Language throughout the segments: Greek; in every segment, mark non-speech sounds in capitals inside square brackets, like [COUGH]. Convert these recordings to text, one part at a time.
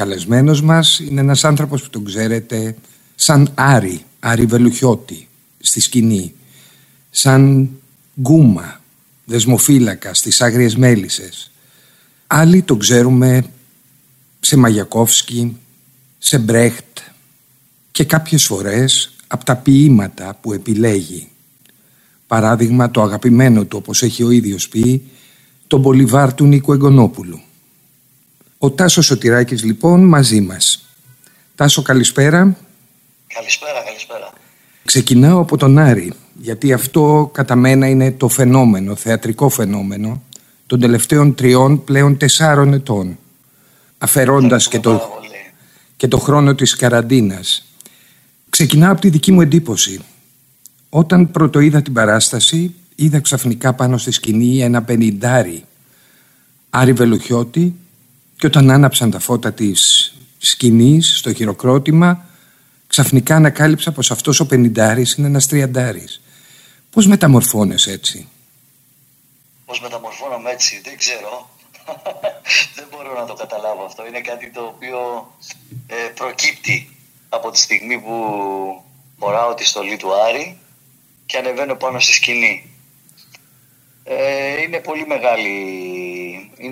Καλεσμένος μας είναι ένας άνθρωπος που τον ξέρετε σαν Άρη, Άρη Βελουχιώτη στη σκηνή, σαν Γκούμα, δεσμοφύλακα στις Άγριες Μέλισσες. Άλλοι τον ξέρουμε σε Μαγιακόφσκι, σε Μπρέχτ και κάποιες φορές από τα ποίηματα που επιλέγει. Παράδειγμα το αγαπημένο του όπως έχει ο ίδιος πει, τον Μπολιβάρ του Νίκου Εγκονόπουλου. Ο Τάσος Σωτηράκης λοιπόν μαζί μας. Τάσο καλησπέρα. Καλησπέρα, καλησπέρα. Ξεκινάω από τον Άρη, γιατί αυτό κατά μένα είναι το φαινόμενο, θεατρικό φαινόμενο των τελευταίων τριών πλέον τεσσάρων ετών. Αφαιρώντας και το, και το χρόνο της καραντίνας. Ξεκινάω από τη δική μου εντύπωση. Όταν πρώτο είδα την παράσταση, είδα ξαφνικά πάνω στη σκηνή ένα πενιντάρι. Άρη Βελουχιώτη και όταν άναψαν τα φώτα της σκηνής στο χειροκρότημα ξαφνικά ανακάλυψα πως αυτός ο πενιντάρης είναι ένας τριαντάρης. Πώς μεταμορφώνεσαι έτσι; Πώς μεταμορφώνομαι έτσι, δεν ξέρω. [LAUGHS] δεν μπορώ να το καταλάβω αυτό. Είναι κάτι το οποίο ε, προκύπτει από τη στιγμή που φοράω τη στολή του Άρη και ανεβαίνω πάνω στη σκηνή. Ε, είναι πολύ μεγάλη,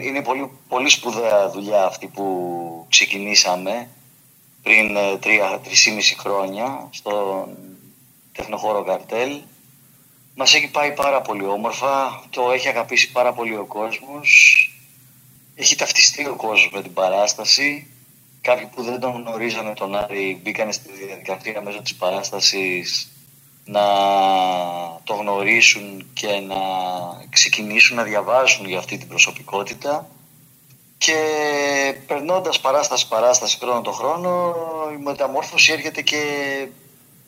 είναι πολύ, πολύ σπουδαία δουλειά αυτή που ξεκινήσαμε πριν ε, τρία, τρισήμιση χρόνια στον τεχνοχώρο καρτέλ. Μας έχει πάει πάρα πολύ όμορφα, το έχει αγαπήσει πάρα πολύ ο κόσμος, έχει ταυτιστεί ο κόσμος με την παράσταση. Κάποιοι που δεν τον γνωρίζανε τον Άρη μπήκαν στη διαδικασία μέσω της παράστασης να το γνωρίσουν και να ξεκινήσουν να διαβάζουν για αυτή την προσωπικότητα. Και περνώντας παράσταση παράσταση χρόνο το χρόνο η μεταμόρφωση έρχεται και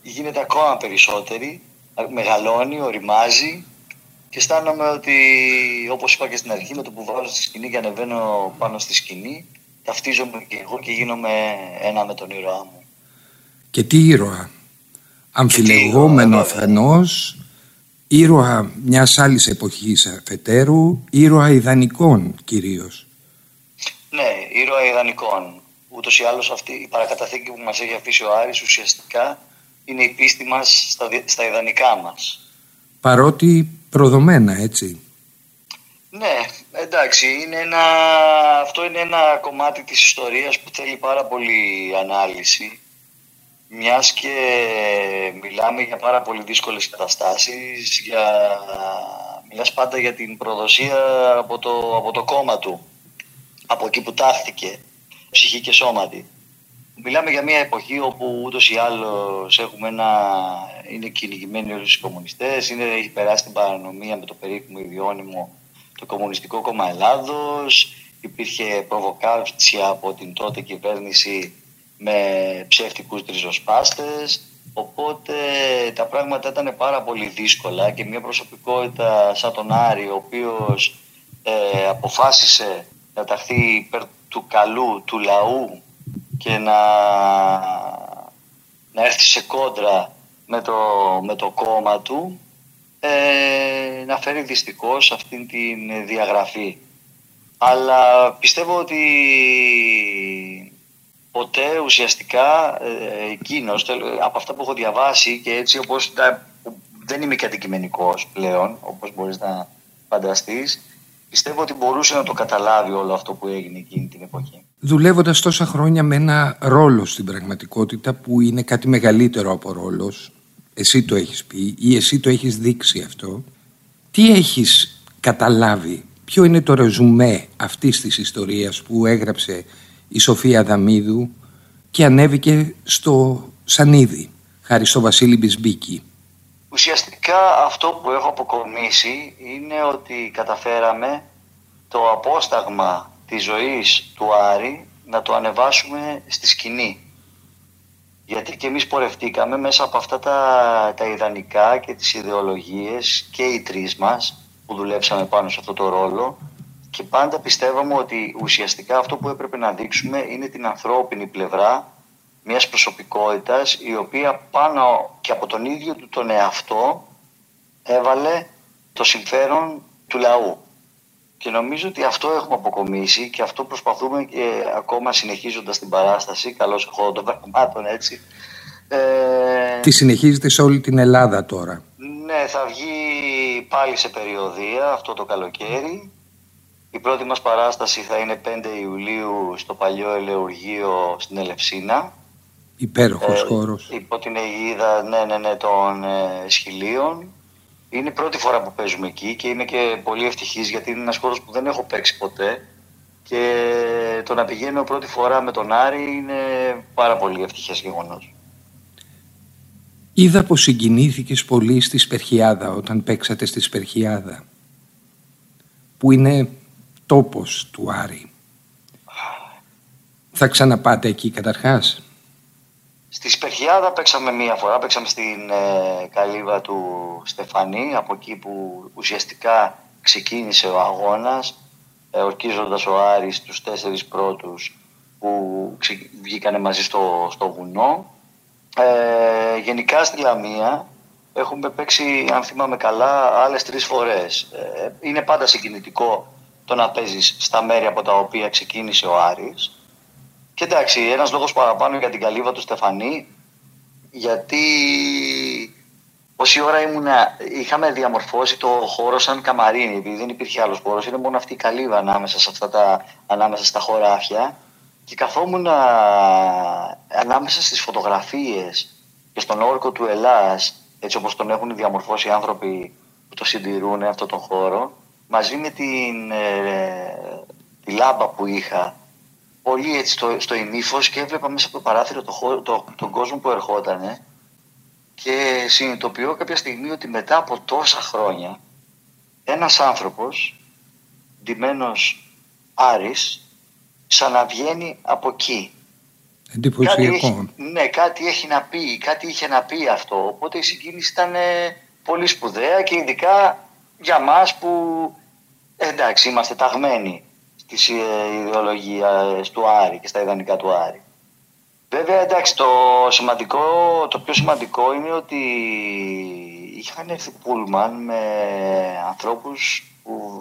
γίνεται ακόμα περισσότερη. Μεγαλώνει, οριμάζει. Και αισθάνομαι ότι όπως είπα και στην αρχή με το που βάζω στη σκηνή και ανεβαίνω πάνω στη σκηνή ταυτίζομαι και εγώ και γίνομαι ένα με τον ήρωά μου. Και τι ήρωα; Αμφιλεγόμενο αφενός, ήρωα μιας άλλης εποχής αφετέρου, ήρωα ιδανικών κυρίως. Ναι, ήρωα ιδανικών. Ούτως ή άλλως αυτή η παρακαταθήκη που μας έχει αφήσει ο Άρης ουσιαστικά είναι η πίστη μας στα, στα ιδανικά μας. Παρότι προδομένα έτσι. Ναι, εντάξει, είναι ένα, αυτό είναι ένα κομμάτι της ιστορίας που θέλει πάρα πολύ ανάλυση μιας και μιλάμε για πάρα πολύ δύσκολες καταστάσεις, για... μιλάς πάντα για την προδοσία από το, από το κόμμα του, από εκεί που τάχθηκε, ψυχή και σώματι. Μιλάμε για μια εποχή όπου ούτως ή άλλως έχουμε ένα, είναι κυνηγημένοι όλοι οι κομμουνιστές, είναι, έχει περάσει την παρανομία με το περίφημο ιδιώνυμο το Κομμουνιστικό Κόμμα Ελλάδος, υπήρχε προβοκάτσια από την τότε κυβέρνηση με ψεύτικους ριζοσπάστες οπότε τα πράγματα ήταν πάρα πολύ δύσκολα και μια προσωπικότητα σαν τον Άρη ο οποίος ε, αποφάσισε να ταχθεί υπέρ του καλού, του λαού και να, να έρθει σε κόντρα με το, με το κόμμα του ε, να φέρει δυστυχώς αυτήν την διαγραφή. Αλλά πιστεύω ότι ποτέ ουσιαστικά ε, εκείνος, από αυτά που έχω διαβάσει και έτσι όπως δεν είμαι και αντικειμενικός πλέον, όπως μπορείς να φανταστείς, πιστεύω ότι μπορούσε να το καταλάβει όλο αυτό που έγινε εκείνη την εποχή. Δουλεύοντας τόσα χρόνια με ένα ρόλο στην πραγματικότητα που είναι κάτι μεγαλύτερο από ρόλος, εσύ το έχεις πει ή εσύ το έχεις δείξει αυτό, τι έχεις καταλάβει, ποιο είναι το ρεζουμέ αυτής της ιστορίας που έγραψε η Σοφία Δαμίδου και ανέβηκε στο Σανίδι, χάρη στο Βασίλη Μπισμπίκη. Ουσιαστικά αυτό που έχω αποκομίσει είναι ότι καταφέραμε το απόσταγμα της ζωής του Άρη να το ανεβάσουμε στη σκηνή. Γιατί και εμείς πορευτήκαμε μέσα από αυτά τα, τα ιδανικά και τις ιδεολογίες και οι τρεις μας που δουλέψαμε πάνω σε αυτό το ρόλο και πάντα πιστεύαμε ότι ουσιαστικά αυτό που έπρεπε να δείξουμε είναι την ανθρώπινη πλευρά μιας προσωπικότητας η οποία πάνω και από τον ίδιο του τον εαυτό έβαλε το συμφέρον του λαού Και νομίζω ότι αυτό έχουμε αποκομίσει και αυτό προσπαθούμε και ακόμα συνεχίζοντας την παράσταση, καλώς έχω των πραγμάτων έτσι. Ε, Τι συνεχίζεται σε όλη την Ελλάδα τώρα. Ναι, θα βγει πάλι σε περιοδία αυτό το καλοκαίρι. Η πρώτη μας παράσταση θα είναι 5 Ιουλίου στο παλιό ελεουργείο στην Ελευσίνα. Υπέροχος ε, χώρος. Υπό την αιγίδα ναι, ναι, ναι, των ε, Σχηλίων. Είναι η πρώτη φορά που παίζουμε εκεί και είμαι και πολύ ευτυχής γιατί είναι ένας χώρος που δεν έχω παίξει ποτέ και το να πηγαίνω πρώτη φορά με τον Άρη είναι πάρα πολύ ευτυχές γεγονός. Είδα πως συγκινήθηκες πολύ στη Σπερχιάδα όταν παίξατε στη Σπερχιάδα που είναι τόπος του Άρη. Θα ξαναπάτε εκεί καταρχάς; Στη Σπερχιάδα παίξαμε μία φορά, παίξαμε στην ε, καλύβα του Στεφανή, από εκεί που ουσιαστικά ξεκίνησε ο αγώνας, ε, ορκίζοντας ο Άρης τους τέσσερις πρώτους που βγήκανε μαζί στο, στο βουνό. Ε, γενικά στη Λαμία έχουμε παίξει, αν θυμάμαι καλά, άλλες τρεις φορές. Ε, είναι πάντα συγκινητικό το να παίζεις στα μέρη από τα οποία ξεκίνησε ο Άρης. Και εντάξει, ένας λόγος παραπάνω για την καλύβα του Στεφανή, γιατί όση ώρα ήμουνα, είχαμε διαμορφώσει το χώρο σαν καμαρίνι, επειδή δεν υπήρχε άλλος χώρος, είναι μόνο αυτή η καλύβα ανάμεσα, σε αυτά τα, ανάμεσα στα χωράφια. Και καθόμουν ανάμεσα στις φωτογραφίες και στον όρκο του Ελλάς, έτσι όπως τον έχουν διαμορφώσει οι άνθρωποι που το συντηρούν αυτό τον χώρο, μαζί με την, ε, τη λάμπα που είχα πολύ έτσι στο, στο ημίφος και έβλεπα μέσα από το παράθυρο το, το, τον κόσμο που ερχόταν και συνειδητοποιώ κάποια στιγμή ότι μετά από τόσα χρόνια ένας άνθρωπος ντυμένος Άρης ξαναβγαίνει από εκεί. Εντυπωσιακό. ναι, κάτι έχει να πει, κάτι είχε να πει αυτό. Οπότε η συγκίνηση ήταν πολύ σπουδαία και ειδικά για μας που εντάξει είμαστε ταγμένοι της ιδεολογίας του Άρη και στα ιδανικά του Άρη. Βέβαια, εντάξει, το, σημαντικό, το πιο σημαντικό είναι ότι είχαν έρθει πούλμαν με ανθρώπους που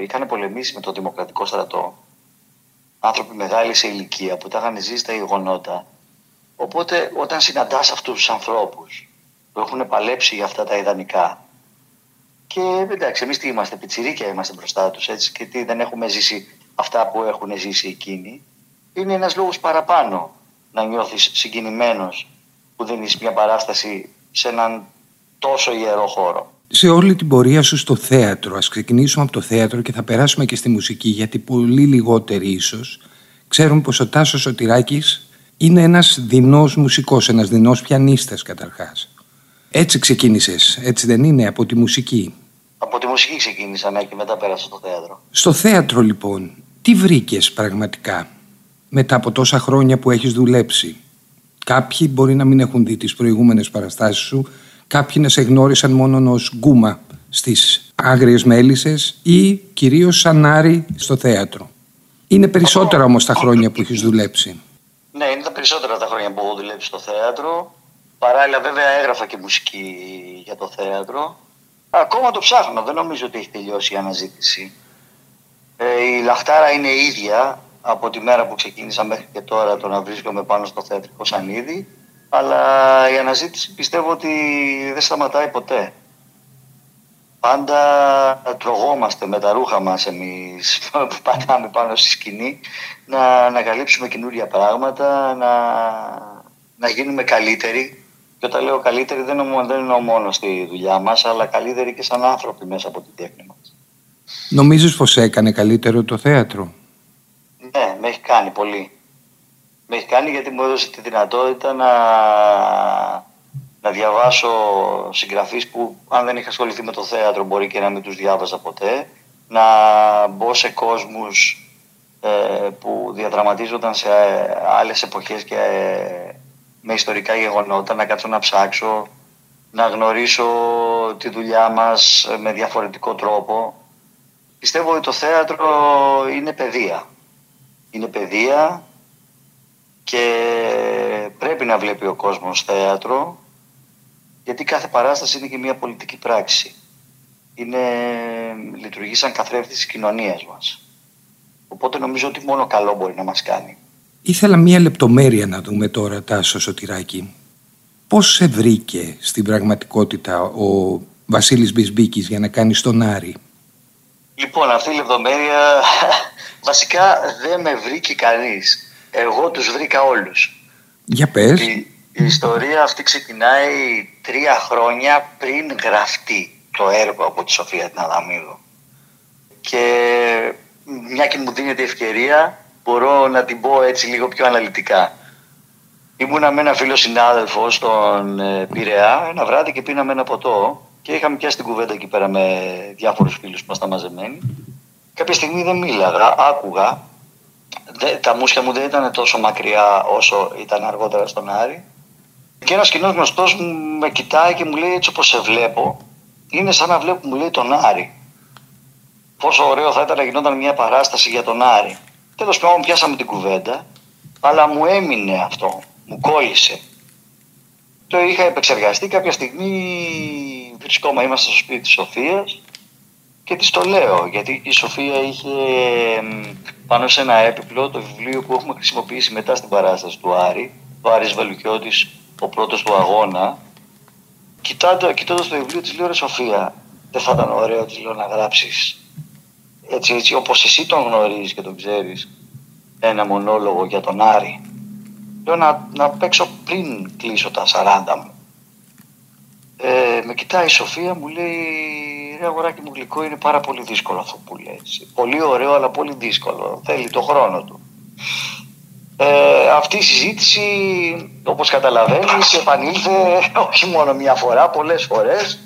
είχαν πολεμήσει με το Δημοκρατικό Στρατό. Άνθρωποι μεγάλοι σε ηλικία που τα είχαν ζήσει στα γεγονότα. Οπότε όταν συναντάς αυτούς τους ανθρώπους που έχουν παλέψει για αυτά τα ιδανικά και εντάξει, εμείς τι είμαστε, πιτσιρίκια είμαστε μπροστά τους έτσι και τι δεν έχουμε ζήσει αυτά που έχουν ζήσει εκείνοι, είναι ένας λόγος παραπάνω να νιώθεις συγκινημένος που δίνεις μια παράσταση σε έναν τόσο ιερό χώρο. Σε όλη την πορεία σου στο θέατρο, ας ξεκινήσουμε από το θέατρο και θα περάσουμε και στη μουσική, γιατί πολύ λιγότεροι ίσως ξέρουν πως ο Τάσος Σωτηράκης είναι ένας δεινός μουσικός, ένας δεινός πιανίστας καταρχάς. Έτσι ξεκίνησες, έτσι δεν είναι, από τη μουσική; Από τη μουσική ξεκίνησα, ναι, και μετά πέρασα στο θέατρο. Στο θέατρο λοιπόν, τι βρήκες πραγματικά μετά από τόσα χρόνια που έχεις δουλέψει; Κάποιοι μπορεί να μην έχουν δει τις προηγούμενες παραστάσεις σου, κάποιοι να σε γνώρισαν μόνο ως γκούμα στις άγριες μέλισσες ή κυρίως σαν άρη στο θέατρο. Είναι περισσότερα όμως τα χρόνια που έχεις δουλέψει. Ναι, είναι τα περισσότερα τα χρόνια που έχω δουλέψει στο θέατρο. Παράλληλα βέβαια έγραφα και μουσική για το θέατρο. Ακόμα το ψάχνω, δεν νομίζω ότι έχει τελειώσει η αναζήτηση. Ε, η λαχτάρα είναι ίδια από τη μέρα που ξεκίνησα μέχρι και τώρα το να βρίσκομαι πάνω στο θεατρικό σανίδι αλλά η αναζήτηση πιστεύω ότι δεν σταματάει ποτέ. Πάντα τρογόμαστε με τα ρούχα μας εμείς [LAUGHS] που πατάμε πάνω στη σκηνή να ανακαλύψουμε καινούρια πράγματα, να, να γίνουμε καλύτεροι. Και όταν λέω καλύτεροι δεν, δεν εννοώ μόνο στη δουλειά μας, αλλά καλύτεροι και σαν άνθρωποι μέσα από την τέχνη μας. Νομίζεις πως έκανε καλύτερο το θέατρο; Ναι, με έχει κάνει πολύ. Με έχει κάνει γιατί μου έδωσε τη δυνατότητα να, να διαβάσω συγγραφείς που αν δεν είχα ασχοληθεί με το θέατρο μπορεί και να μην τους διάβαζα ποτέ. Να μπω σε κόσμους ε, που διαδραματίζονταν σε άλλες εποχές και ε, με ιστορικά γεγονότα, να κάτσω να ψάξω, να γνωρίσω τη δουλειά μας με διαφορετικό τρόπο Πιστεύω ότι το θέατρο είναι παιδεία. Είναι παιδεία και πρέπει να βλέπει ο κόσμος θέατρο γιατί κάθε παράσταση είναι και μια πολιτική πράξη. Είναι λειτουργεί σαν καθρέφτης της κοινωνίας μας. Οπότε νομίζω ότι μόνο καλό μπορεί να μας κάνει. Ήθελα μία λεπτομέρεια να δούμε τώρα, Τάσο Σωτηράκη. Πώς σε βρήκε στην πραγματικότητα ο Βασίλης Μπισμπίκης για να κάνει τον Άρη; Λοιπόν, αυτή η λεπτομέρεια [LAUGHS] βασικά δεν με βρήκε κανείς. Εγώ τους βρήκα όλους. Για πες. Η, η ιστορία αυτή ξεκινάει τρία χρόνια πριν γραφτεί το έργο από τη Σοφία την Αδαμίδου. Και μια και μου δίνεται ευκαιρία μπορώ να την πω έτσι λίγο πιο αναλυτικά. Ήμουνα με ένα φίλο συνάδελφο στον ε, Πειραιά ένα βράδυ και πίναμε ένα ποτό και είχαμε πιάσει την κουβέντα εκεί πέρα με διάφορους φίλους που ήμασταν μαζεμένοι. Κάποια στιγμή δεν μίλαγα, άκουγα. τα μουσια μου δεν ήταν τόσο μακριά όσο ήταν αργότερα στον Άρη. Και ένας κοινός γνωστός μου με κοιτάει και μου λέει έτσι όπως σε βλέπω, είναι σαν να βλέπω μου λέει τον Άρη. Πόσο ωραίο θα ήταν να γινόταν μια παράσταση για τον Άρη. Τέλος πάντων, πιάσαμε την κουβέντα, αλλά μου έμεινε αυτό. Μου κόλλησε. Το είχα επεξεργαστεί κάποια στιγμή. Βρισκόμαστε είμαστε στο σπίτι της Σοφίας και της το λέω. Γιατί η Σοφία είχε πάνω σε ένα έπιπλο το βιβλίο που έχουμε χρησιμοποιήσει μετά στην παράσταση του Άρη. Ο Άρης Βελουχιώτης, ο πρώτος του αγώνα. Κοιτώντας το βιβλίο της λέω: Ρε Σοφία, δεν θα ήταν ωραίο της λέω να γράψεις έτσι, έτσι όπως εσύ τον γνωρίζεις και τον ξέρεις ένα μονόλογο για τον Άρη. Λέω να, να παίξω πριν κλείσω τα 40 μου. Ε, με κοιτάει η Σοφία μου λέει ρε αγοράκι μου γλυκό είναι πάρα πολύ δύσκολο αυτό που λες πολύ ωραίο αλλά πολύ δύσκολο. Θέλει το χρόνο του ε, αυτή η συζήτηση όπως καταλαβαίνεις επανήλθε όχι μόνο μία φορά πολλές φορές.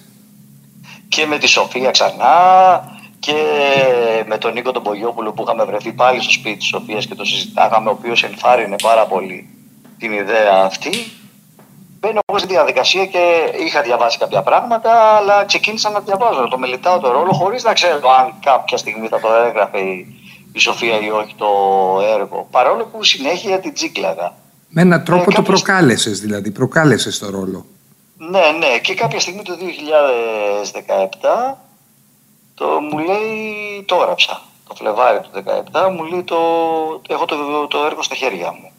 Και με τη Σοφία ξανά και με τον Νίκο τον Πογιόπουλο που είχαμε βρεθεί πάλι στο σπίτι της Σοφίας και το συζητάγαμε, ο οποίος ενθάρρυνε πάρα πολύ την ιδέα αυτή. Μπαίνω εγώ στη διαδικασία και είχα διαβάσει κάποια πράγματα, αλλά ξεκίνησα να διαβάζω, να το μελετάω το ρόλο, χωρίς να ξέρω αν κάποια στιγμή θα το έγραφε η Σοφία ή όχι το έργο. Παρόλο που συνέχεια την τζίκλαγα. Με έναν τρόπο ε, το προκάλεσες δηλαδή, προκάλεσες το ρόλο. Ναι, ναι. Και κάποια στιγμή το 2017 το, μου λέει, το έγραψα το Φλεβάρι του 2017, μου λέει το, έχω το, το έργο στα χέρια μου.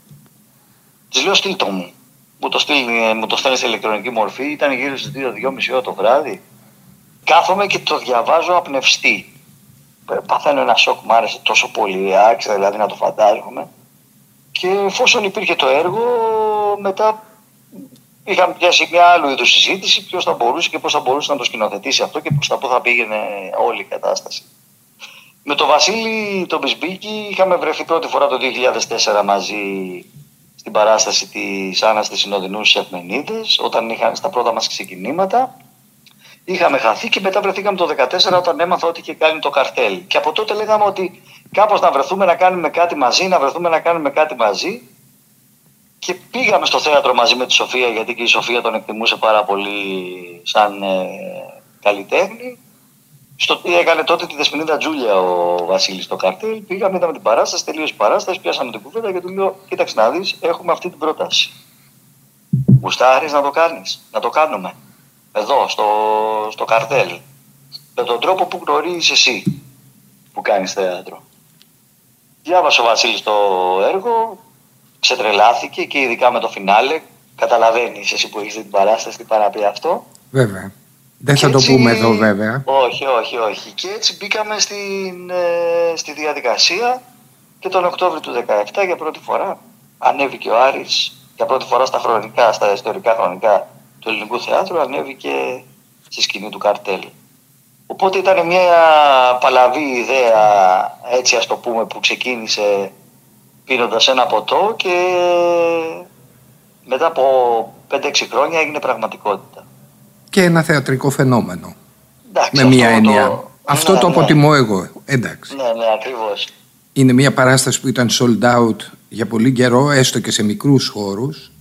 Της λέω στείλ το μου. Μου το, στείλει, μου το στέλνεις σε ηλεκτρονική μορφή, ήταν γύρω στις 2-2.30 ώρα το βράδυ. Κάθομαι και το διαβάζω απνευστή. Παθαίνω ένα σοκ, μου άρεσε τόσο πολύ, άξια δηλαδή να το φαντάζομαι. Και εφόσον υπήρχε το έργο, μετά είχαμε πιάσει μια άλλη είδους συζήτηση ποιος θα μπορούσε και πώς θα μπορούσε να το σκηνοθετήσει αυτό και προς τα πού θα πήγαινε όλη η κατάσταση. Με τον Βασίλη τον Μπισμπίκη είχαμε βρεθεί πρώτη φορά το 2004 μαζί στην παράσταση της Άννας της Συνοδεινού Σεφμενίδε, όταν είχαν στα πρώτα μας ξεκινήματα. Είχαμε χαθεί και μετά βρεθήκαμε το 2014 όταν έμαθα ότι είχε κάνει το καρτέλ. Και από τότε λέγαμε ότι κάπως να βρεθούμε να κάνουμε κάτι μαζί, να βρεθούμε να κάνουμε κάτι μαζί. Και πήγαμε στο θέατρο μαζί με τη Σοφία, γιατί και η Σοφία τον εκτιμούσε πάρα πολύ σαν ε, καλλιτέχνη. Στο, έκανε τότε τη Δεσποινίδα Τζούλια ο Βασίλης στο καρτέλ. Πήγαμε, είδαμε την παράσταση, τελείωσε η παράσταση, πιάσαμε την κουβέντα και του λέω: Κοίταξε να δεις, έχουμε αυτή την πρόταση. Γουστάρεις να το κάνεις, να το κάνουμε. Εδώ, στο, στο καρτέλ. Με τον τρόπο που γνωρίζεις εσύ που κάνεις θέατρο. Διάβασε ο Βασίλης το έργο, ξετρελάθηκε και ειδικά με το φινάλε. Καταλαβαίνεις εσύ που έχεις την παράσταση τι παραπεί αυτό. Βέβαια. Δεν θα το πούμε εδώ βέβαια. Όχι, όχι, όχι. Και έτσι μπήκαμε στην, ε, στη διαδικασία και τον Οκτώβριο του 2017 για πρώτη φορά ανέβηκε ο Άρης για πρώτη φορά στα χρονικά, στα ιστορικά χρονικά του ελληνικού θεάτρου ανέβηκε στη σκηνή του καρτέλ. Οπότε ήταν μια παλαβή ιδέα, έτσι ας το πούμε, που ξεκίνησε πίνοντας ένα ποτό και μετά από 5-6 χρόνια έγινε πραγματικότητα. Και ένα θεατρικό φαινόμενο. με μία έννοια. Αυτό το ναι, ναι. αποτιμώ εγώ. Εντάξει. Ναι, ναι, ακριβώς. Είναι μια παράσταση που ήταν sold out για πολύ καιρό, έστω και σε μικρούς χώρους,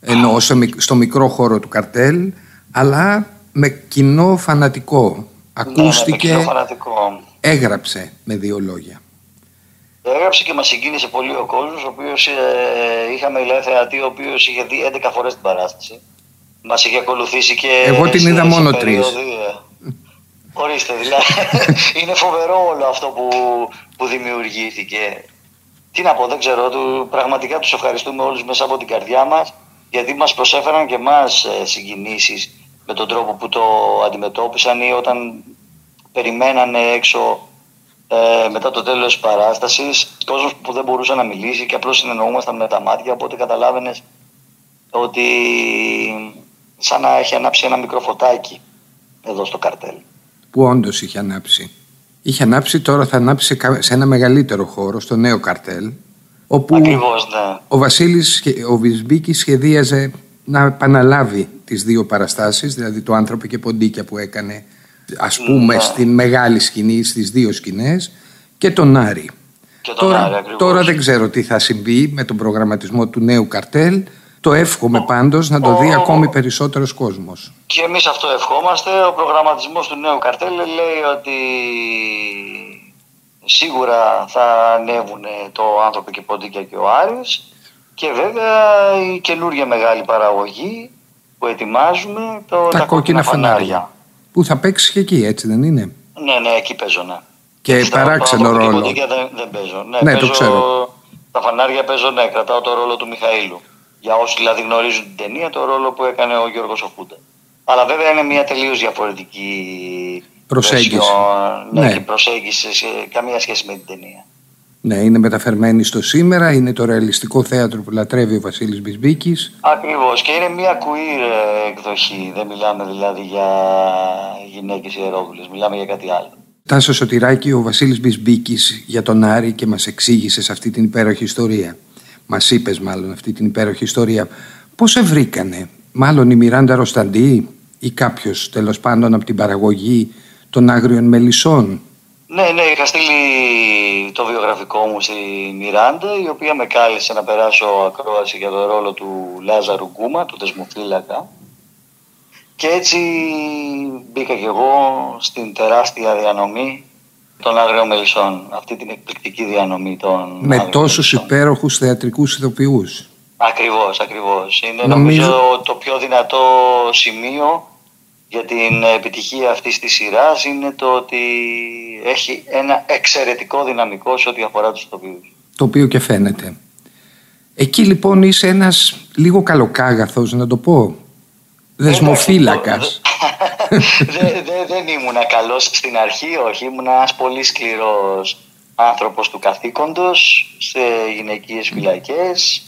ενώ στο μικρό χώρο του καρτέλ, αλλά με κοινό φανατικό. Ακούστηκε, ναι, με κοινό φανατικό. έγραψε με δύο λόγια. Έγραψε και μας συγκίνησε πολύ ο κόσμος, ο οποίος ε, είχαμε θεατή, ο οποίος είχε δει 11 φορές την παράσταση. Μας είχε ακολουθήσει και. Εγώ την είδα μόνο τρεις. Ορίστε, δηλαδή. [LAUGHS] είναι φοβερό όλο αυτό που, που δημιουργήθηκε. Τι να πω, δεν ξέρω. Του, πραγματικά τους ευχαριστούμε όλους μέσα από την καρδιά μας γιατί μας προσέφεραν και εμάς ε, συγκινήσεις με τον τρόπο που το αντιμετώπισαν ή όταν περιμένανε έξω ε, μετά το τέλος της παράστασης κόσμος που δεν μπορούσε να μιλήσει και απλώς συνεννοούμασταν με τα μάτια οπότε καταλάβαινες ότι σαν να έχει ανάψει ένα μικρό φωτάκι εδώ στο καρτέλ. Που όντως είχε ανάψει; Είχε ανάψει, τώρα θα ανάψει σε ένα μεγαλύτερο χώρο, στο νέο καρτέλ. Όπου Ακριβώς, ναι. ο Βασίλης, ο Βυσμπίκης σχεδίαζε να επαναλάβει τις δύο παραστάσεις, δηλαδή το άνθρωπο και ποντίκια που έκανε ας πούμε ναι. στην μεγάλη σκηνή, στις δύο σκηνές και τον Άρη. Και τον τώρα, Άρη, τώρα δεν ξέρω τι θα συμβεί με τον προγραμματισμό του νέου καρτέλ. Το εύχομαι πάντως να το δει ακόμη περισσότερος κόσμος. Και εμείς αυτό ευχόμαστε. Ο προγραμματισμός του νέου καρτέλ λέει ότι σίγουρα θα ανέβουν το άνθρωπο και ποντίκια και ο Άρης και βέβαια η καινούργια μεγάλη παραγωγή που ετοιμάζουμε το, τα, τα κόκκινα φανάρια. Που θα παίξει και εκεί έτσι δεν είναι; Ναι, ναι, εκεί παίζω ναι. Και παράξενο ρόλο. Δεν, δεν παίζω. Ναι, ναι παίζω, το ξέρω. Τα φανάρια παίζω, ναι, κρατάω το ρόλο του Μιχαήλου. Για όσοι δηλαδή γνωρίζουν την ταινία, το ρόλο που έκανε ο Γιώργος Οφούντα. Αλλά βέβαια είναι μια τελείως διαφορετική προσέγγιση. ναι, ναι. Και προσέγγιση σε καμία σχέση με την ταινία. Ναι, είναι μεταφερμένη στο σήμερα, είναι το ρεαλιστικό θέατρο που λατρεύει ο Βασίλης Μπισμπίκης. Ακριβώς και είναι μια queer ε, εκδοχή, δεν μιλάμε δηλαδή για γυναίκες ιερόδουλες, μιλάμε για κάτι άλλο. Τάσος Σωτηράκη, ο Βασίλης Μπισμπίκης για τον Άρη και μας εξήγησε σε αυτή την υπέροχη ιστορία. Μας είπες μάλλον αυτή την υπέροχη ιστορία. Πώς σε βρήκανε, μάλλον η Μιράντα Ροσταντή ή κάποιος τέλος πάντων από την παραγωγή των Άγριων Μελισσών; Ναι, ναι, είχα στείλει το βιογραφικό μου στη Μιράντα, η οποία με κάλεσε να περάσω ακρόαση για το ρόλο του Λάζαρου Γκούμα, του δεσμοφύλακα. Και έτσι μπήκα και εγώ στην τεράστια διανομή των Άγριων Μελισσών, αυτή την εκπληκτική διανομή των Με τόσους υπέροχους θεατρικούς ηθοποιούς. Ακριβώς, ακριβώς. Είναι νομίζω το πιο δυνατό σημείο για την επιτυχία αυτής της σειράς είναι το ότι έχει ένα εξαιρετικό δυναμικό σε ό,τι αφορά τους τοπίους. Το οποίο και φαίνεται. Εκεί λοιπόν είσαι ένας λίγο καλοκάγαθος να το πω. Δεσμοφύλακας. Δεν ήμουν καλός στην αρχή, όχι. Ήμουν ένας πολύ σκληρός άνθρωπος του καθήκοντος σε γυναικείες φυλακές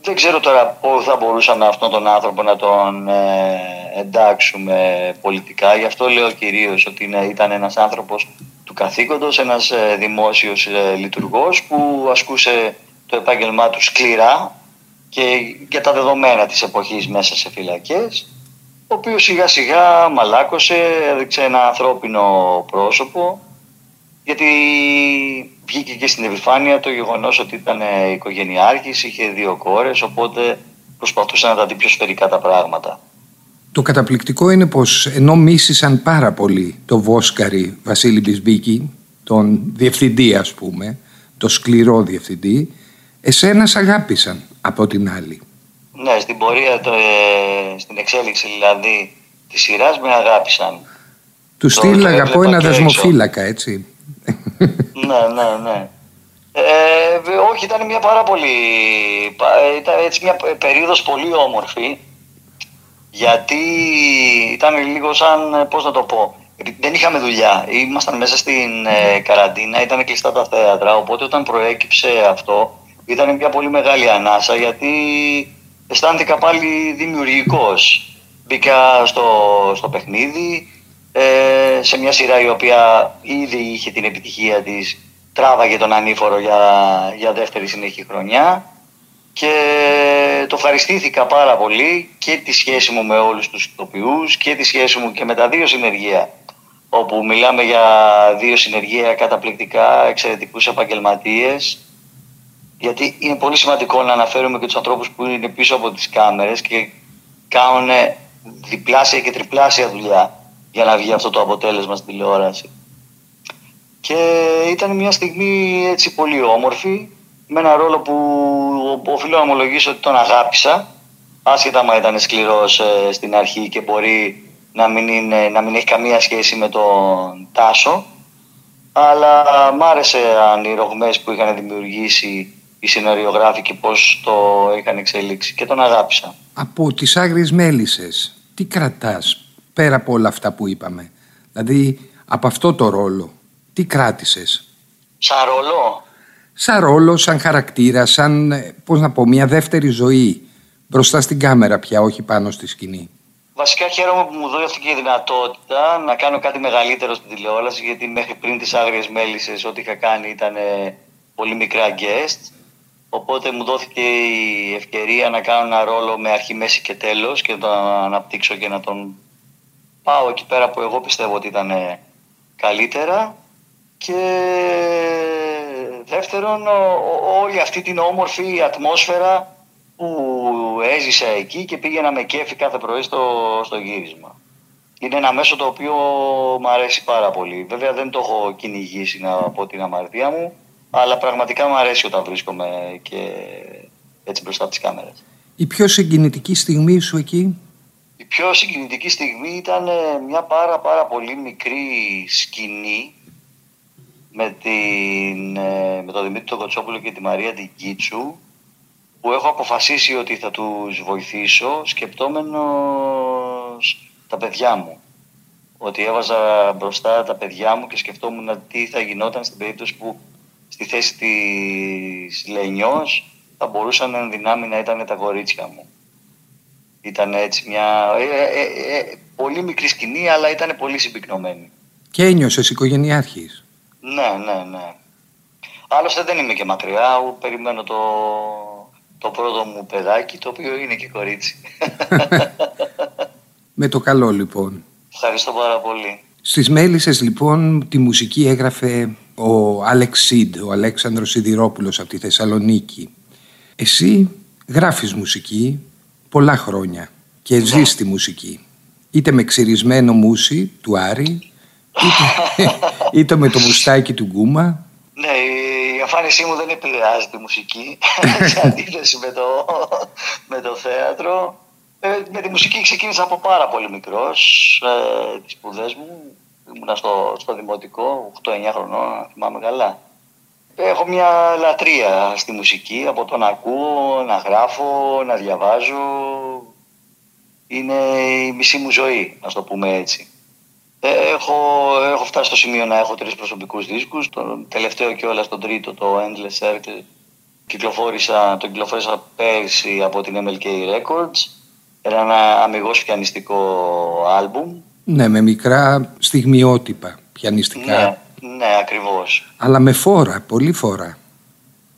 δεν ξέρω τώρα πώς θα μπορούσαμε αυτόν τον άνθρωπο να τον ε, εντάξουμε πολιτικά. Γι' αυτό λέω κυρίως ότι είναι, ήταν ένας άνθρωπος του καθήκοντος, ένας ε, δημόσιος ε, λειτουργός που ασκούσε το επάγγελμά του σκληρά και για τα δεδομένα της εποχής μέσα σε φυλακές ο οποίος σιγά σιγά μαλάκωσε, έδειξε ένα ανθρώπινο πρόσωπο γιατί βγήκε και στην επιφάνεια το γεγονός ότι ήταν οικογενειάρχης, είχε δύο κόρες, οπότε προσπαθούσε να τα δει πιο σφαιρικά τα πράγματα. Το καταπληκτικό είναι πως ενώ μίσησαν πάρα πολύ το Βόσκαρη Βασίλη Μπισμπίκη, τον διευθυντή ας πούμε, το σκληρό διευθυντή, εσένας αγάπησαν από την άλλη. Ναι, στην πορεία, το, ε, στην εξέλιξη δηλαδή της σειράς με αγάπησαν. Του στείλ αγαπώ ένα δεσμοφύλακα, έτσι ναι, ναι, ναι. Ε, όχι, ήταν μια πάρα πολύ. Ήταν έτσι μια περίοδος πολύ όμορφη. Γιατί ήταν λίγο σαν. Πώς να το πω. Δεν είχαμε δουλειά. Ήμασταν μέσα στην ε, καραντίνα, ήταν κλειστά τα θέατρα. Οπότε όταν προέκυψε αυτό, ήταν μια πολύ μεγάλη ανάσα γιατί αισθάνθηκα πάλι δημιουργικός. Μπήκα στο, στο παιχνίδι, ε, σε μια σειρά η οποία ήδη είχε την επιτυχία της τράβαγε τον ανήφορο για, για δεύτερη συνεχή χρονιά. Και το ευχαριστήθηκα πάρα πολύ και τη σχέση μου με όλους τους ηθοποιούς και τη σχέση μου και με τα δύο συνεργεία όπου μιλάμε για δύο συνεργεία καταπληκτικά, εξαιρετικούς επαγγελματίες. Γιατί είναι πολύ σημαντικό να αναφέρουμε και τους ανθρώπους που είναι πίσω από τις κάμερες και κάνουν διπλάσια και τριπλάσια δουλειά για να βγει αυτό το αποτέλεσμα στην τηλεόραση. Και ήταν μια στιγμή έτσι πολύ όμορφη, με ένα ρόλο που οφείλω να ομολογήσω ότι τον αγάπησα, άσχετα μα ήταν σκληρός ε, στην αρχή και μπορεί να μην, είναι, να μην έχει καμία σχέση με τον Τάσο. Αλλά μ' άρεσε αν οι ρογμές που είχαν δημιουργήσει οι σεναριογράφοι και πώς το είχαν εξελίξει και τον αγάπησα. Από τις Άγριες Μέλισσες, τι κρατάς πέρα από όλα αυτά που είπαμε. Δηλαδή από αυτό το ρόλο, τι κράτησες; Σαν ρόλο; Σαν ρόλο, σαν χαρακτήρα, σαν, ε, πώς να πω, μια δεύτερη ζωή. Μπροστά στην κάμερα πια, όχι πάνω στη σκηνή. Βασικά χαίρομαι που μου δόθηκε η δυνατότητα να κάνω κάτι μεγαλύτερο στην τηλεόραση γιατί μέχρι πριν τις Άγριες Μέλισσες ό,τι είχα κάνει ήταν πολύ μικρά guest οπότε μου δόθηκε η ευκαιρία να κάνω ένα ρόλο με αρχή, μέση και τέλος και να τον αναπτύξω και να τον πάω εκεί πέρα που εγώ πιστεύω ότι ήταν καλύτερα και δεύτερον όλη αυτή την όμορφη ατμόσφαιρα που έζησα εκεί και πήγαινα με κέφι κάθε πρωί στο, στο γύρισμα. Είναι ένα μέσο το οποίο μου αρέσει πάρα πολύ. Βέβαια δεν το έχω κυνηγήσει να πω την αμαρτία μου, αλλά πραγματικά μου αρέσει όταν βρίσκομαι και έτσι μπροστά από τις κάμερες. Η πιο συγκινητική στιγμή σου εκεί; Η πιο συγκινητική στιγμή ήταν ε, μια πάρα πάρα πολύ μικρή σκηνή με, την, ε, με τον Δημήτρη Κοτσόπουλο και τη Μαρία Ντικίτσου που έχω αποφασίσει ότι θα τους βοηθήσω σκεπτόμενος τα παιδιά μου. Ότι έβαζα μπροστά τα παιδιά μου και σκεφτόμουν τι θα γινόταν στην περίπτωση που στη θέση της Λενιός θα μπορούσαν εν δυνάμει να ήταν τα κορίτσια μου. Ήταν έτσι μια ε, ε, ε, πολύ μικρή σκηνή αλλά ήταν πολύ συμπυκνωμένη. Και ένιωσες οικογενειάρχης. Ναι, ναι, ναι. Άλλωστε δεν είμαι και μακριά, περιμένω το, το πρώτο μου παιδάκι, το οποίο είναι και κορίτσι. [LAUGHS] Με το καλό λοιπόν. Ευχαριστώ πάρα πολύ. Στις Μέλισσες λοιπόν τη μουσική έγραφε ο Άλεξ Σιντ, ο Αλέξανδρος Σιδηρόπουλος από τη Θεσσαλονίκη. Εσύ γράφεις μουσική πολλά χρόνια και ναι. ζεις τη μουσική. Είτε με ξυρισμένο μουσι του Άρη, είτε, [LAUGHS] είτε με το μουστάκι του Γκούμα. Ναι, η εμφάνισή μου δεν επηρεάζει τη μουσική [LAUGHS] [LAUGHS] σε αντίθεση με το, με το θέατρο. Ε, με τη μουσική ξεκίνησα από πάρα πολύ μικρός ε, τις σπουδές μου. Ήμουνα στο, στο δημοτικό, 8-9 χρονών, θυμάμαι καλά. Έχω μια λατρεία στη μουσική, από το να ακούω, να γράφω, να διαβάζω. Είναι η μισή μου ζωή, να το πούμε έτσι. Ε, έχω, έχω φτάσει στο σημείο να έχω τρεις προσωπικούς δίσκους. Το τελευταίο και όλα στον τρίτο, το Endless Circle, κυκλοφόρησα, το κυκλοφόρησα πέρσι από την MLK Records. Era ένα αμυγός πιανιστικό άλμπουμ. Ναι, με μικρά στιγμιότυπα πιανιστικά. Ναι, ναι, ακριβώς. Αλλά με φόρα, πολύ φόρα.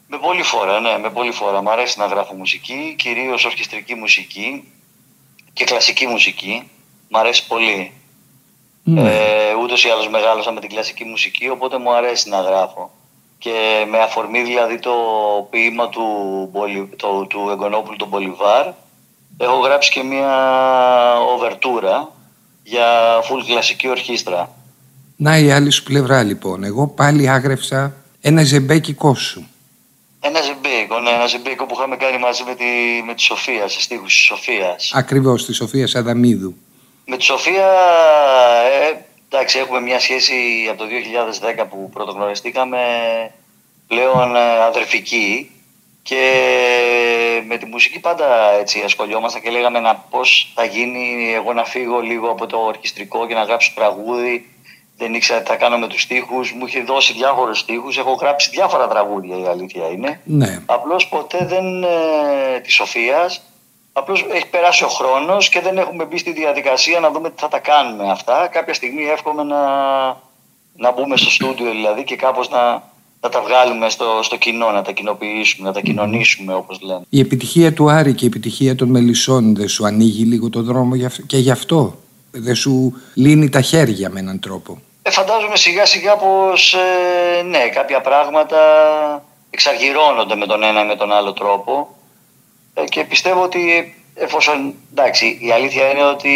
Με πολύ φόρα, ναι, με πολύ φόρα. Μ' αρέσει να γράφω μουσική, κυρίως ορχιστρική μουσική και κλασική μουσική. Μ' αρέσει πολύ. Ναι. Ε, ούτως ή άλλως μεγάλωσα με την κλασική μουσική, οπότε μου αρέσει να γράφω. Και με αφορμή δηλαδή το ποίημα του, το, του Εγκονόπουλου τον Μπολιβάρ, έχω γράψει και μια οβερτούρα για full κλασική ορχήστρα. Να η άλλη σου πλευρά λοιπόν. Εγώ πάλι άγρευσα ένα ζεμπέκικό σου. Ένα ζεμπέκο, ναι, ένα ζεμπέκο που είχαμε κάνει μαζί με τη, με τη Σοφία, σε στίχους της Σοφίας. Ακριβώς, τη Σοφία Σαδαμίδου. Με τη Σοφία, ε, εντάξει, έχουμε μια σχέση από το 2010 που πρωτογνωριστήκαμε πλέον ε, αδερφική και με τη μουσική πάντα έτσι ασχολιόμασταν και λέγαμε να πώς θα γίνει εγώ να φύγω λίγο από το ορχιστρικό και να γράψω τραγούδι. Δεν ήξερα τι θα κάνω με τους στίχους. Μου είχε δώσει διάφορους στίχους. Έχω γράψει διάφορα τραγούδια η αλήθεια είναι. Ναι. Απλώς ποτέ δεν ε, της Σοφίας Απλώς έχει περάσει ο χρόνος και δεν έχουμε μπει στη διαδικασία να δούμε τι θα τα κάνουμε αυτά. Κάποια στιγμή εύχομαι να, να μπούμε στο στούντιο δηλαδή και κάπως να, να τα βγάλουμε στο, στο κοινό, να τα κοινοποιήσουμε, να τα κοινωνήσουμε όπως λένε. Η επιτυχία του Άρη και η επιτυχία των Μελισσών δεν σου ανοίγει λίγο το δρόμο και γι' αυτό. Δεν σου λύνει τα χέρια με έναν τρόπο. Ε, φαντάζομαι σιγά σιγά πως ε, ναι, κάποια πράγματα εξαργυρώνονται με τον ένα ή με τον άλλο τρόπο ε, και πιστεύω ότι εφόσον, εντάξει, η αλήθεια είναι ότι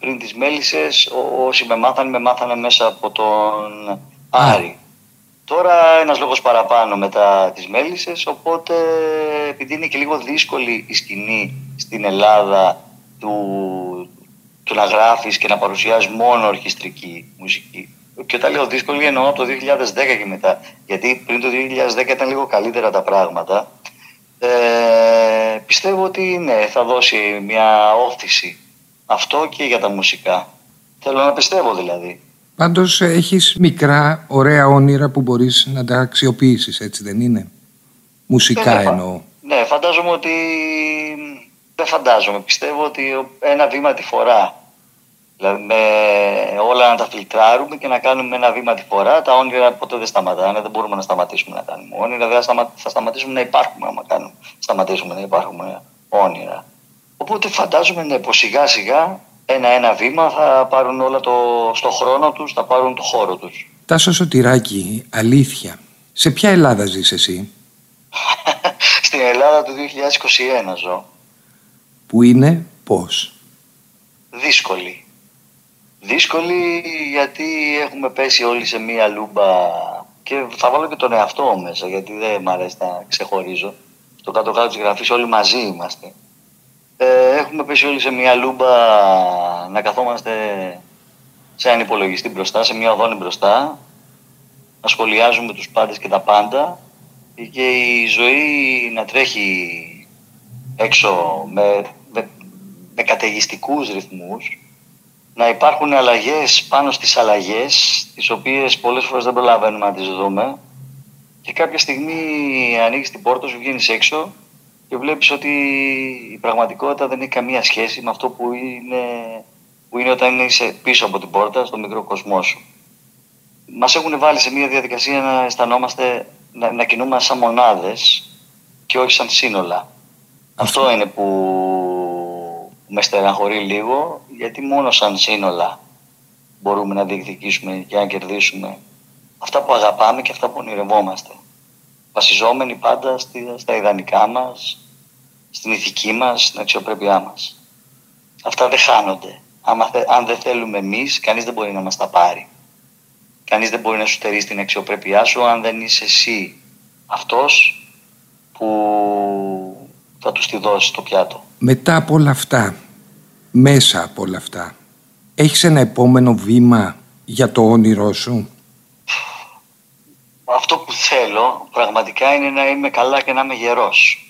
πριν τις μέλισσες όσοι με μάθανε, με μάθανε μέσα από τον Άρη. Τώρα ένας λόγος παραπάνω μετά τις μέλισσες, οπότε επειδή είναι και λίγο δύσκολη η σκηνή στην Ελλάδα του, του να γράφεις και να παρουσιάζεις μόνο ορχιστρική μουσική. Και όταν λέω δύσκολη εννοώ από το 2010 και μετά. Γιατί πριν το 2010 ήταν λίγο καλύτερα τα πράγματα. Ε, πιστεύω ότι ναι, θα δώσει μια όθηση αυτό και για τα μουσικά. Θέλω να πιστεύω δηλαδή. Πάντως έχεις μικρά ωραία όνειρα που μπορείς να τα αξιοποιήσεις έτσι δεν είναι; Μουσικά ναι, εννοώ. Ναι, φαντάζομαι ότι... Δεν φαντάζομαι. Πιστεύω ότι ένα βήμα τη φορά. Δηλαδή με όλα να τα φιλτράρουμε και να κάνουμε ένα βήμα τη φορά. Τα όνειρα ποτέ δεν σταματάνε. Δεν μπορούμε να σταματήσουμε να κάνουμε όνειρα. Δεν θα σταματήσουμε να υπάρχουμε άμα κάνουμε. Σταματήσουμε να υπάρχουμε όνειρα. Οπότε φαντάζομαι ναι, πως σιγά σιγά ένα-ένα βήμα θα πάρουν όλα το, στο χρόνο τους, θα πάρουν το χώρο τους. Τάσο Σωτηράκη, αλήθεια. Σε ποια Ελλάδα ζεις εσύ; [LAUGHS] Στην Ελλάδα του 2021 ζω. Που είναι πώς; Δύσκολη. Δύσκολη γιατί έχουμε πέσει όλοι σε μία λούμπα και θα βάλω και τον εαυτό μέσα γιατί δεν μ' αρέσει να ξεχωρίζω. Στο κάτω-κάτω της γραφής όλοι μαζί είμαστε. Ε, έχουμε πέσει όλοι σε μια λούμπα να καθόμαστε σε έναν υπολογιστή μπροστά, σε μια οδόνη μπροστά, να σχολιάζουμε τους πάντες και τα πάντα και η ζωή να τρέχει έξω με, με, με καταιγιστικούς ρυθμούς, να υπάρχουν αλλαγές πάνω στις αλλαγές, τις οποίες πολλές φορές δεν προλαβαίνουμε να τις δούμε και κάποια στιγμή ανοίγεις την πόρτα σου, βγαίνεις έξω και βλέπεις ότι η πραγματικότητα δεν έχει καμία σχέση με αυτό που είναι, που είναι όταν είσαι πίσω από την πόρτα στο μικρό κοσμό σου. Μας έχουν βάλει σε μια διαδικασία να αισθανόμαστε, να, να κινούμαστε σαν μονάδες και όχι σαν σύνολα. Αυτό είναι που με στεναχωρεί λίγο, γιατί μόνο σαν σύνολα μπορούμε να διεκδικήσουμε και να κερδίσουμε αυτά που αγαπάμε και αυτά που ονειρευόμαστε βασιζόμενοι πάντα στα ιδανικά μας, στην ηθική μας, στην αξιοπρέπειά μας. Αυτά δεν χάνονται. Αν δεν θέλουμε εμείς, κανείς δεν μπορεί να μας τα πάρει. Κανείς δεν μπορεί να σου στερήσει την αξιοπρέπειά σου αν δεν είσαι εσύ αυτός που θα τους τη δώσεις το πιάτο. Μετά από όλα αυτά, μέσα από όλα αυτά, έχεις ένα επόμενο βήμα για το όνειρό σου; Αυτό που θέλω πραγματικά είναι να είμαι καλά και να είμαι γερός.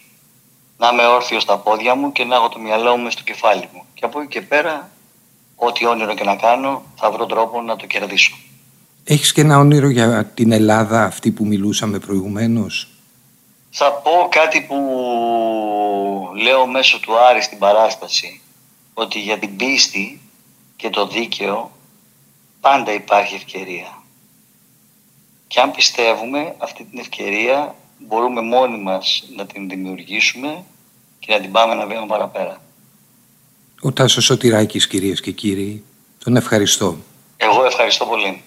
Να είμαι όρθιος στα πόδια μου και να έχω το μυαλό μου στο κεφάλι μου. Και από εκεί και πέρα, ό,τι όνειρο και να κάνω, θα βρω τρόπο να το κερδίσω. Έχεις και ένα όνειρο για την Ελλάδα αυτή που μιλούσαμε προηγουμένως; Θα πω κάτι που λέω μέσω του Άρη στην παράσταση. Ότι για την πίστη και το δίκαιο πάντα υπάρχει ευκαιρία. Και αν πιστεύουμε αυτή την ευκαιρία μπορούμε μόνοι μας να την δημιουργήσουμε και να την πάμε ένα βήμα παραπέρα. Ο Τάσος Σωτηράκης κυρίες και κύριοι, τον ευχαριστώ. Εγώ ευχαριστώ πολύ.